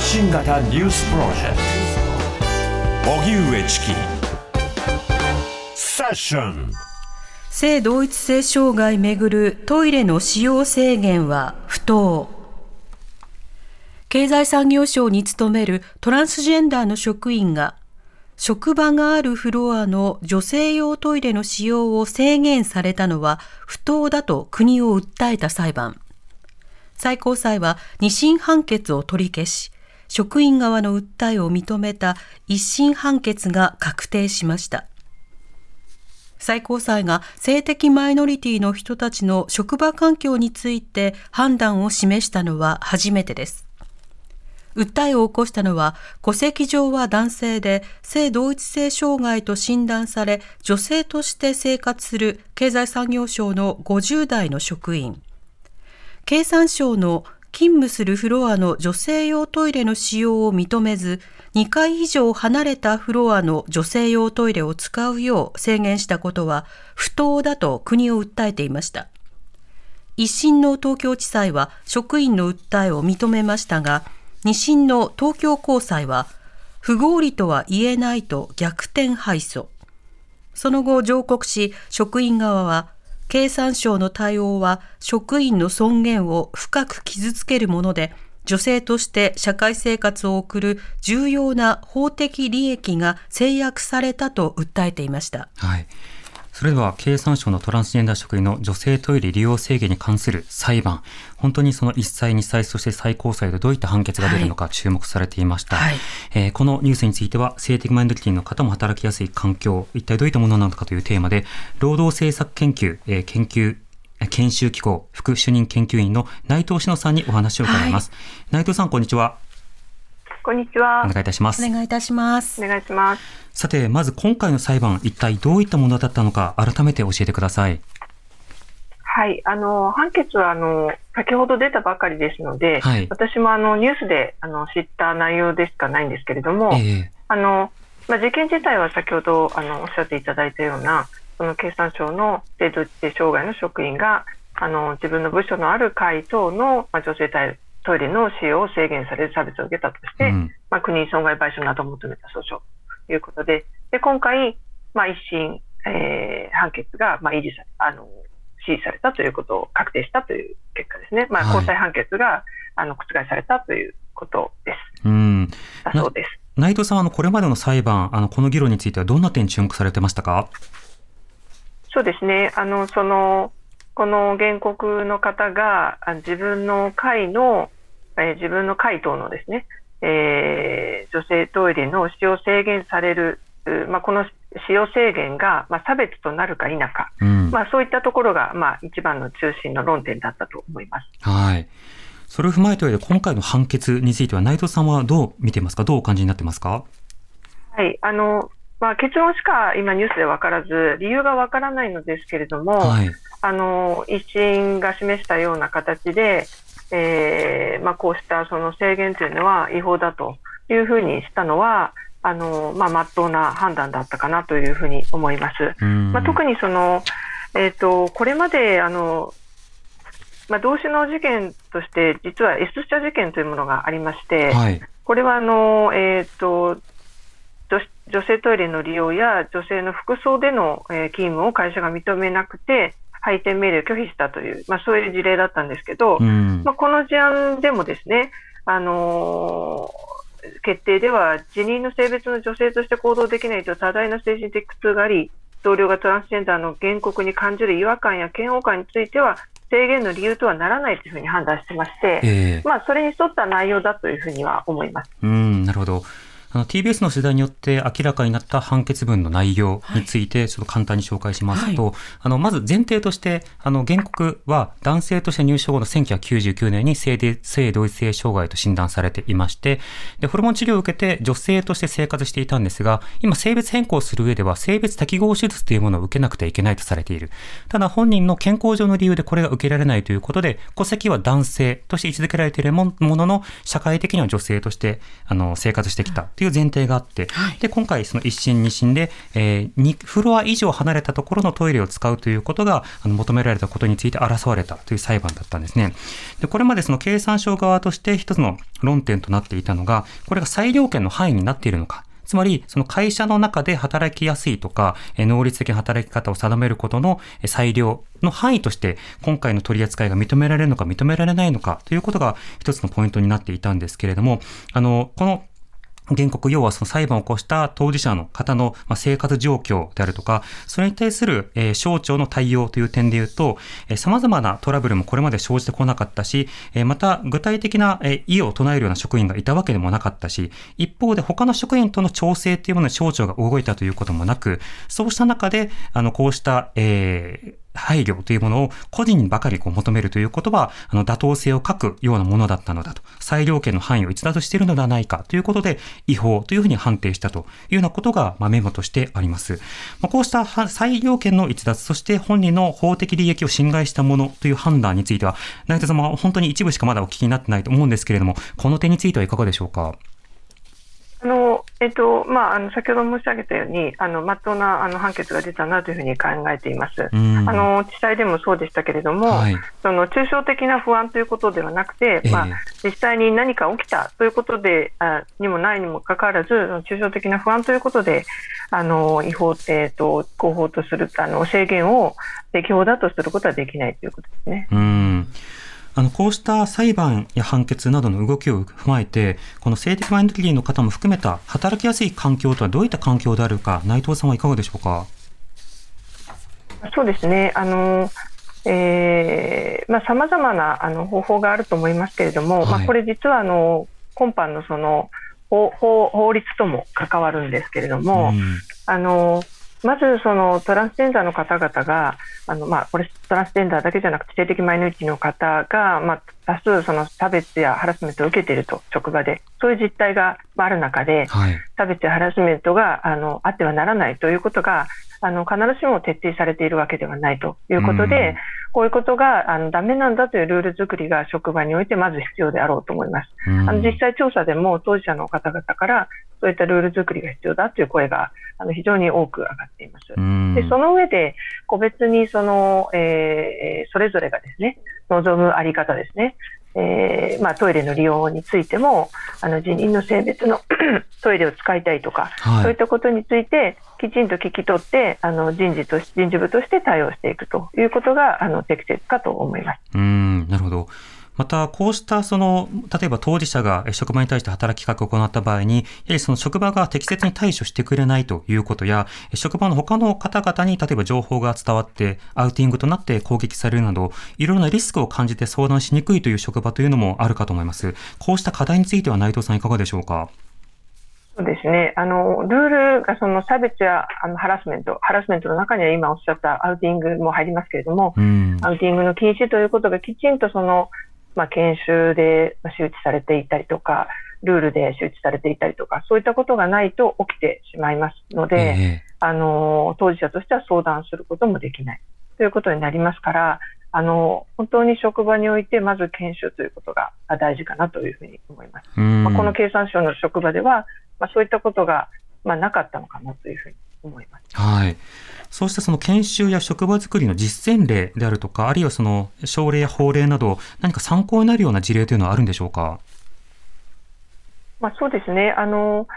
発信型ニュースプロジェクト。荻上チキ。セッション。性同一性障害めぐるトイレの使用制限は不当。経済産業省に勤めるトランスジェンダーの職員が職場があるフロアの女性用トイレの使用を制限されたのは不当だと国を訴えた裁判。最高裁は二審判決を取り消し、職員側の訴えを認めた一審判決が確定しました。最高裁が性的マイノリティの人たちの職場環境について判断を示したのは初めてです。訴えを起こしたのは、戸籍上は男性で、性同一性障害と診断され、女性として生活する経済産業省の50代の職員。経産省の勤務するフロアの女性用トイレの使用を認めず、2階以上離れたフロアの女性用トイレを使うよう制限したことは不当だと国を訴えていました。一審の東京地裁は職員の訴えを認めましたが、二審の東京高裁は、不合理とは言えないと逆転敗訴。その後上告し、職員側は、経産省の対応は職員の尊厳を深く傷つけるもので、女性として社会生活を送る重要な法的利益が制約されたと訴えていました。はいそれでは経産省のトランスジェンダー職員の女性トイレ利用制限に関する裁判、本当にその1歳、2歳、そして最高裁でどういった判決が出るのか注目されていました。はい、えー、このニュースについては、性的マイノリティの方も働きやすい環境、一体どういったものなのかというテーマで、労働政策研究、えー、研究研修機構副主任研究員の内藤志乃さんにお話を伺います。はい、内藤さん、こんにちは。こんにちは。お願いいたします。お願いいたします。お願いします。さて、まず今回の裁判、一体どういったものだったのか、改めて教えてください。はい、あの判決はあの先ほど出たばかりですので、はい、私もあのニュースであの知った内容でしかないんですけれども、えー、あのまあ、事件自体は先ほどあのおっしゃっていただいたような、その経産省の制度知障害の職員があの自分の部署のある会等の、まあ、女性トイレの使用を制限される差別を受けたとして、うん、まあ、国に損害賠償などを求めた訴訟ということで、で今回、まあ、一審、えー、判決が、まあ、維持されあの支持されたということを確定したという結果ですね、まあ、高裁判決が、はい、あの覆されたということです。うん。だそうです。内藤さんあの、これまでの裁判、あのこの議論については、どんな点、注目されてましたか？そうですね。あのそのこの原告の方が自分の会の、えー、自分の会等のですね、えー、女性トイレの使用制限される、まあ、この使用制限が、まあ、差別となるか否か、うん、まあ、そういったところが、まあ、一番の中心の論点だったと思います。はい。それを踏まえた上で、今回の判決については、内藤さんはどう見てますか、どうお感じになってますか？はい。あのまあ、結論しか今、ニュースで分からず、理由が分からないのですけれども、はい、あの一審が示したような形で、えーまあ、こうしたその制限というのは違法だというふうにしたのは、あのまあ、っとうな判断だったかなというふうに思います。まあ、特にその、えーと、これまであの、まあ、同種の事件として、実は S 社事件というものがありまして、はい、これはあの、えーと女性トイレの利用や女性の服装での、えー、勤務を会社が認めなくて、配点命令を拒否したという、まあ、そういう事例だったんですけど、うん、まあ、この事案でもですね、あのー、決定では、辞任の性別の女性として行動できないと多大な精神的苦痛があり、同僚がトランスジェンダーの原告に感じる違和感や嫌悪感については、制限の理由とはならないというふうに判断してまして、えー、まあ、それに沿った内容だというふうには思います。うんなるほどあの TBS の取材によって明らかになった判決文の内容について、ちょっと簡単に紹介しますと、はい、あのまず前提として、あの原告は男性として入所後の1999年に性で性同一性障害と診断されていまして、でホルモン治療を受けて女性として生活していたんですが、今性別変更する上では性別適合手術というものを受けなくてはいけないとされている。ただ本人の健康上の理由でこれが受けられないということで、戸籍は男性として位置づけられているものの、社会的には女性としてあの生活してきたという前提があって、はい、で今回その一審二審で、えー、2フロア以上離れたところのトイレを使うということがあの求められたことについて争われたという裁判だったんですね。でこれまでその経産省側として一つの論点となっていたのが、これが裁量権の範囲になっているのか。つまり、その会社の中で働きやすいとか、能率的な働き方を定めることの裁量の範囲として、今回の取り扱いが認められるのか認められないのかということが一つのポイントになっていたんですけれども、あの、この原告、要はその裁判を起こした当事者の方の生活状況であるとか、それに対する省庁の対応という点で言うと、様々なトラブルもこれまで生じてこなかったし、また具体的な意を唱えるような職員がいたわけでもなかったし、一方で他の職員との調整っていうものに省庁が動いたということもなく、そうした中で、あの、こうした、えー、配慮というものを個人にばかりこう求めるということは、あの、妥当性を欠くようなものだったのだと。裁量権の範囲を逸脱しているのではないかということで、違法というふうに判定したというようなことが、まあ、メモとしてあります。まあ、こうした裁量権の逸脱、そして本人の法的利益を侵害したものという判断については、内田様は本当に一部しかまだお聞きになってないと思うんですけれども、この点についてはいかがでしょうか？あのえっとまあ、あの先ほど申し上げたように、あの真っ当なあの判決が出たなというふうに考えています。あの地裁でもそうでしたけれども、はい、その抽象的な不安ということではなくて、えー、まあ、実際に何か起きたということであにもないにもかかわらず、抽象的な不安ということで、あの違法、えーと、合法とするあの制限を適法だとすることはできないということですね。うんあの、こうした裁判や判決などの動きを踏まえて、この性的マイノリティの方も含めた働きやすい環境とはどういった環境であるか、内藤さんはいかがでしょうか？そうですね。あの、えー、まあ、様々なあの方法があると思いますけれども、はい、まあ、これ実はあの、今般のその法法法律とも関わるんですけれども、うん、あの、まずそのトランスジェンダーの方々が、あのまあ、これトランスジェンダーだけじゃなくて性的マイノリティの方が、まあ、多数その差別やハラスメントを受けていると、職場で、そういう実態がある中で、はい、差別やハラスメントがあのあってはならないということが、あの必ずしも徹底されているわけではないということで、こういうことがあのダメなんだというルール作りが職場においてまず必要であろうと思います。あの実際調査でも当事者の方々からそういったルール作りが必要だという声があの非常に多く上がっています。でその上で個別にその、えー、それぞれがですね望むあり方ですね。えーまあ、トイレの利用についてもあの辞任の性別の トイレを使いたいとか、はい、そういったことについてきちんと聞き取ってあの人事とし人事部として対応していくということがあの適切かと思います。うんなるほどまた、こうしたその、例えば当事者が職場に対して働きかけを行った場合に、やはりその職場が適切に対処してくれないということや、職場の他の方々に例えば情報が伝わって、アウティングとなって攻撃されるなど、いろいろなリスクを感じて相談しにくいという職場というのもあるかと思います。こうした課題については内藤さんいかがでしょうか？そうですね。あの、ルールがその差別やあのハラスメント、ハラスメントの中には今おっしゃったアウティングも入りますけれども、うん、アウティングの禁止ということがきちんとそのまあ、研修で周知されていたりとか、ルールで周知されていたりとか、そういったことがないと起きてしまいますので、えー、あの、当事者としては相談することもできないということになりますから、あの、本当に職場において、まず研修ということが大事かなというふうに思います。まあ、この経産省の職場では、まあ、そういったことが、まあ、なかったのかなというふうに思います。はい。そうしたその研修や職場づくりの実践例であるとか、あるいはその省令や法令など、何か参考になるような事例というのはあるんでしょうか？まあ、そうですね。あの、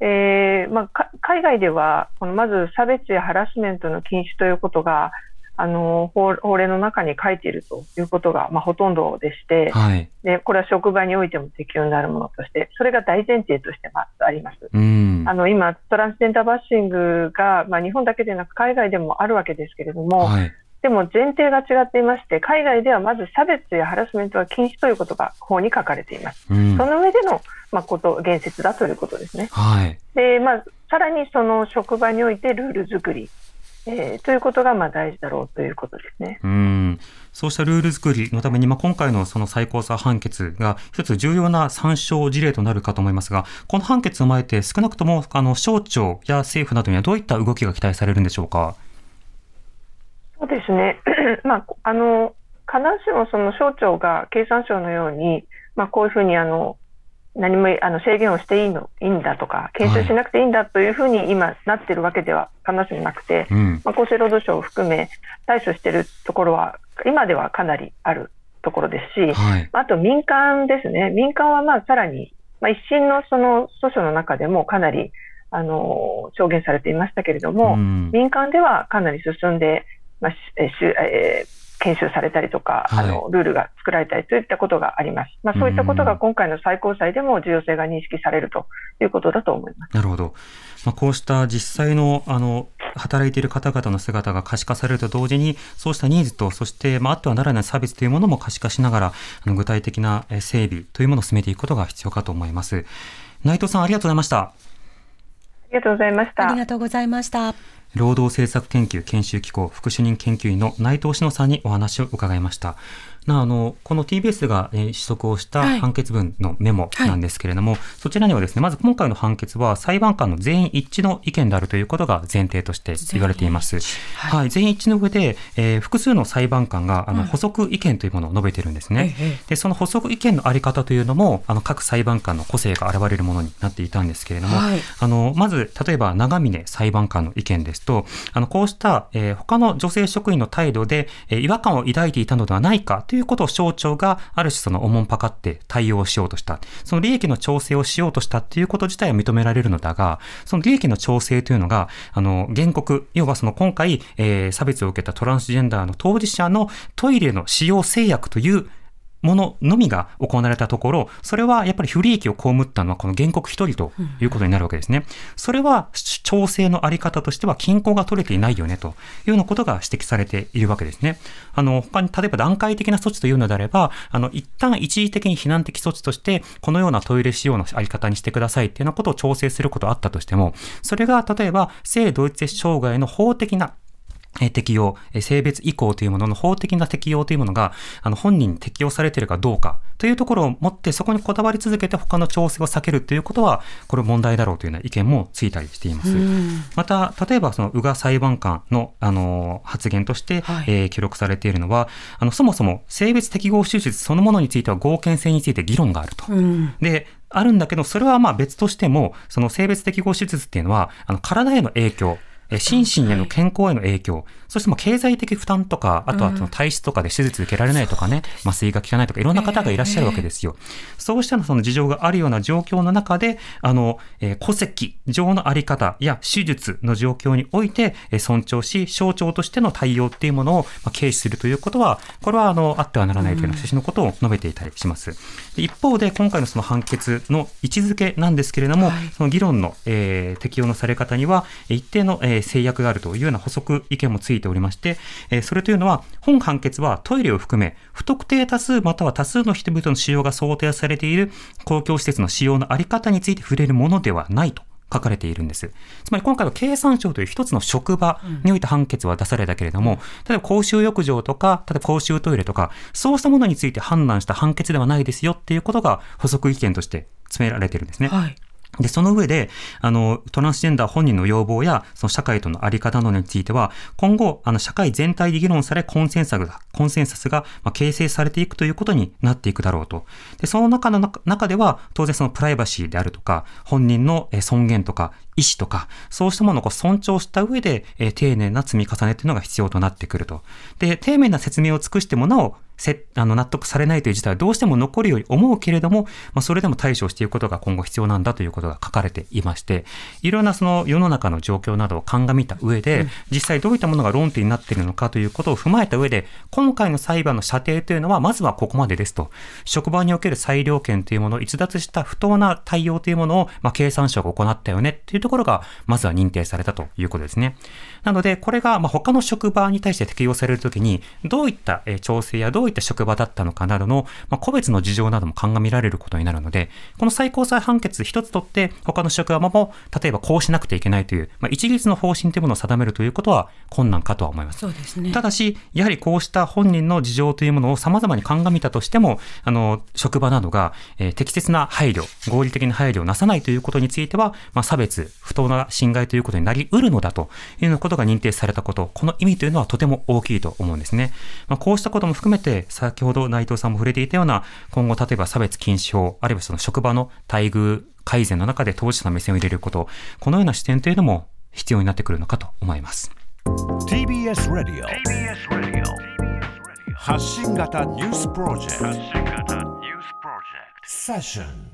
えーまあ、海外では、このまず差別やハラスメントの禁止ということが、あの法令の中に書いているということが、まあ、ほとんどでして、はい、で、これは職場においても適用になるものとして、それが大前提としてまあります。あの今、トランスジェンダーバッシングが、まあ、日本だけでなく海外でもあるわけですけれども、はい、でも前提が違っていまして、海外ではまず差別やハラスメントは禁止ということが法に書かれています。うん、その上での、まあ、こと、言説だということですね。はい、で、まあ、さらにその職場においてルール作り、えー、ということがまあ大事だろうということですね。うんそうしたルール作りのために、まあ、今回のその最高裁判決が一つ重要な参照事例となるかと思いますが、この判決を前て少なくともあの省庁や政府などにはどういった動きが期待されるんでしょうか？そうですね。まあ、あの、必ずしもその省庁が経産省のように、まあ、こういうふうにあの、何もあの制限をしていいのいいんだとか、研修しなくていいんだというふうに今、なってるわけでは必ずなくて、まあ、厚生労働省を含め、対処しているところは、今ではかなりあるところですし、はい、あと民間ですね、民間はまあさらに、まあ、一審のその訴訟の中でもかなりあの証言されていましたけれども、民間ではかなり進んで、まあええー研修されたりとか、はい、あのルールが作られたりといったことがあります。まあ、そういったことが今回の最高裁でも重要性が認識されるということだと思います。なるほど。まあ、こうした実際のあの働いている方々の姿が可視化されると同時に、そうしたニーズと、そして、まあ、あってはならないサービスというものも可視化しながら、あの具体的な整備というものを進めていくことが必要かと思います。内藤さん、ありがとうございました。ありがとうございました。ありがとうございました。労働政策研究研修機構副主任研究員の内藤志乃さんにお話を伺いました。なあのこの TBS が、えー、取得をした判決文のメモなんですけれども、はいはい、そちらにはですねまず今回の判決は裁判官の全員一致の意見であるということが前提として言われています。はい、はい、全員一致の上で、えー、複数の裁判官があの補足意見というものを述べてるんですね。でその補足意見のあり方というのもあの各裁判官の個性が現れるものになっていたんですけれども、あのまず例えば長峰裁判官の意見ですとあのこうした、えー、他の女性職員の態度で、えー、違和感を抱いていたのではないかということを省庁がある種そのおもんぱかって対応しようとした。その利益の調整をしようとしたっていうこと自体は認められるのだが、その利益の調整というのが、あの、原告、要はその今回、えー、差別を受けたトランスジェンダーの当事者のトイレの使用制約というもののみが行われたところ、それはやっぱり不利益を被ったのはこの原告一人ということになるわけですね。それは調整のあり方としては均衡が取れていないよねというようなことが指摘されているわけですね。あの、他に例えば段階的な措置というのであれば、あの、一旦一時的に避難的措置として、このようなトイレ使用のあり方にしてくださいっていうようなことを調整することはあったとしても、それが例えば性同一性障害の法的な適用、性別移行というものの法的な適用というものが、あの、本人に適用されているかどうかというところを持って、そこにこだわり続けて他の調整を避けるということは、これ問題だろうというような意見もついたりしています。また、例えばその、宇賀裁判官の、あの、発言として、はい、えー、記録されているのは、あの、そもそも性別適合手術そのものについては合憲性について議論があると。で、あるんだけど、それはまあ別としても、その性別適合手術っていうのは、あの、体への影響、心身への健康への影響、そしても経済的負担とか、あとはその体質とかで手術受けられないとかね、麻酔が効かないとか、いろんな方がいらっしゃるわけですよ。そうしたその事情があるような状況の中で、あの、えー、戸籍上のあり方や手術の状況において、え尊重し、象徴としての対応っていうものを、まあ、軽視するということは、これはあの、あってはならないというような趣旨のことを述べていたりします。一方で、今回のその判決の位置づけなんですけれども、はい、その議論の、えー、適用のされ方には、一定の、えー、制約があるというような補足意見もついておりまして、えー、それというのは、本判決はトイレを含め、不特定多数または多数の人々の使用が想定されている公共施設の使用のあり方について触れるものではないと。書かれているんです。つまり今回は経産省という一つの職場において判決は出されたけれども、例えば公衆浴場とか、例えば公衆トイレとか、そうしたものについて判断した判決ではないですよっていうことが補足意見として詰められているんですね。はいで、その上で、あの、トランスジェンダー本人の要望や、その社会とのあり方などについては、今後、あの、社会全体で議論され、コンセンサスが、コンセンサスが、まあ、形成されていくということになっていくだろうと。で、その中の中では、当然そのプライバシーであるとか、本人の尊厳とか、意思とか、そうしたものを尊重した上で、え、丁寧な積み重ねというのが必要となってくると。で、丁寧な説明を尽くしてもなお、せあの納得されないという事態はどうしても残るように思うけれども、まあ、それでも対処していくことが今後必要なんだということが書かれていまして、いろんなその世の中の状況などを鑑みた上で、うん、実際どういったものが論点になっているのかということを踏まえた上で、今回の裁判の射程というのは、まずはここまでですと。職場における裁量権というものを逸脱した不当な対応というものを、まあ、経産省が行ったよねっていうところが、まずは認定されたということですね。なので、これが、ま他の職場に対して適用されるときに、どういった調整やどういった職場だったのかなどの、ま個別の事情なども鑑みられることになるので、この最高裁判決一つとって、他の職場も、例えばこうしなくてはいけないという、まあ、一律の方針というものを定めるということは困難かとは思います。そうですね。ただし、やはりこうした本人の事情というものを様々に鑑みたとしても、あの、職場などが、えー、適切な配慮、合理的な配慮をなさないということについては、まあ、差別、不当な侵害ということになり得るのだというようなことが認定されたこと、この意味というのはとても大きいと思うんですね。まあ、こうしたことも含めて、で、先ほど内藤さんも触れていたような、今後例えば差別禁止法、あるいはその職場の待遇改善の中で当事者の目線を入れること、このような視点というのも必要になってくるのかと思います。TBS ラディオ TBS ラディオ発信型ニュースプロジェクト発信型ニュースプロジェクトセッション